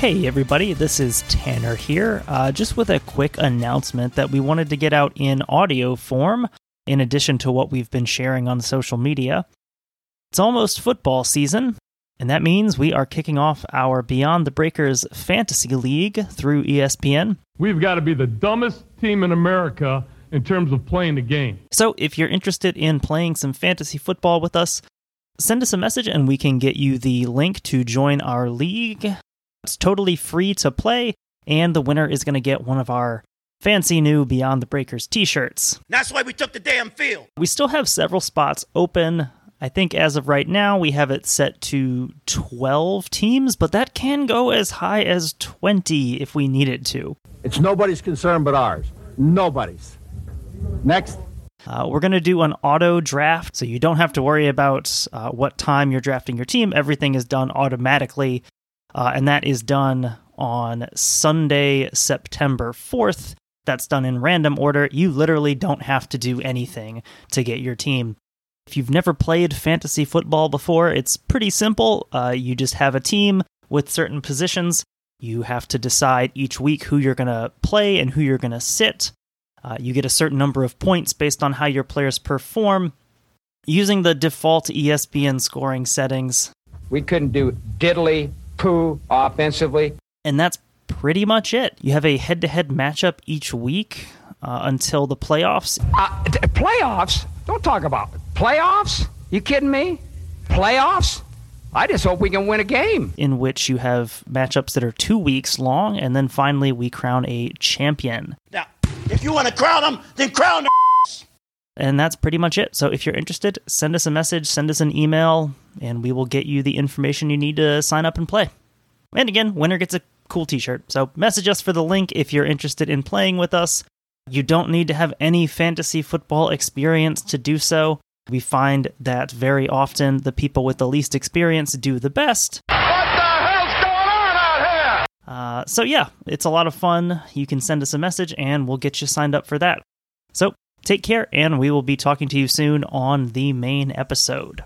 Hey, everybody, this is Tanner here, uh, just with a quick announcement that we wanted to get out in audio form, in addition to what we've been sharing on social media. It's almost football season, and that means we are kicking off our Beyond the Breakers Fantasy League through ESPN. We've got to be the dumbest team in America in terms of playing the game. So, if you're interested in playing some fantasy football with us, send us a message and we can get you the link to join our league. It's totally free to play, and the winner is going to get one of our fancy new Beyond the Breakers t shirts. That's why we took the damn field. We still have several spots open. I think as of right now, we have it set to 12 teams, but that can go as high as 20 if we need it to. It's nobody's concern but ours. Nobody's. Next. Uh, we're going to do an auto draft, so you don't have to worry about uh, what time you're drafting your team. Everything is done automatically, uh, and that is done on Sunday, September 4th. That's done in random order. You literally don't have to do anything to get your team. If you've never played fantasy football before, it's pretty simple. Uh, you just have a team with certain positions. You have to decide each week who you're going to play and who you're going to sit. Uh, you get a certain number of points based on how your players perform. Using the default ESPN scoring settings, We couldn't do diddly poo offensively. and that's pretty much it. You have a head to head matchup each week uh, until the playoffs. Uh, t- playoffs? Don't talk about it. playoffs. You kidding me? Playoffs? I just hope we can win a game. in which you have matchups that are two weeks long, and then finally we crown a champion. Now, if you want to crown them, then crown them. And that's pretty much it. So if you're interested, send us a message, send us an email, and we will get you the information you need to sign up and play. And again, winner gets a cool t shirt. So message us for the link if you're interested in playing with us. You don't need to have any fantasy football experience to do so. We find that very often the people with the least experience do the best. What the hell's going on out here? Uh, so yeah, it's a lot of fun. You can send us a message and we'll get you signed up for that. So take care, and we will be talking to you soon on the main episode.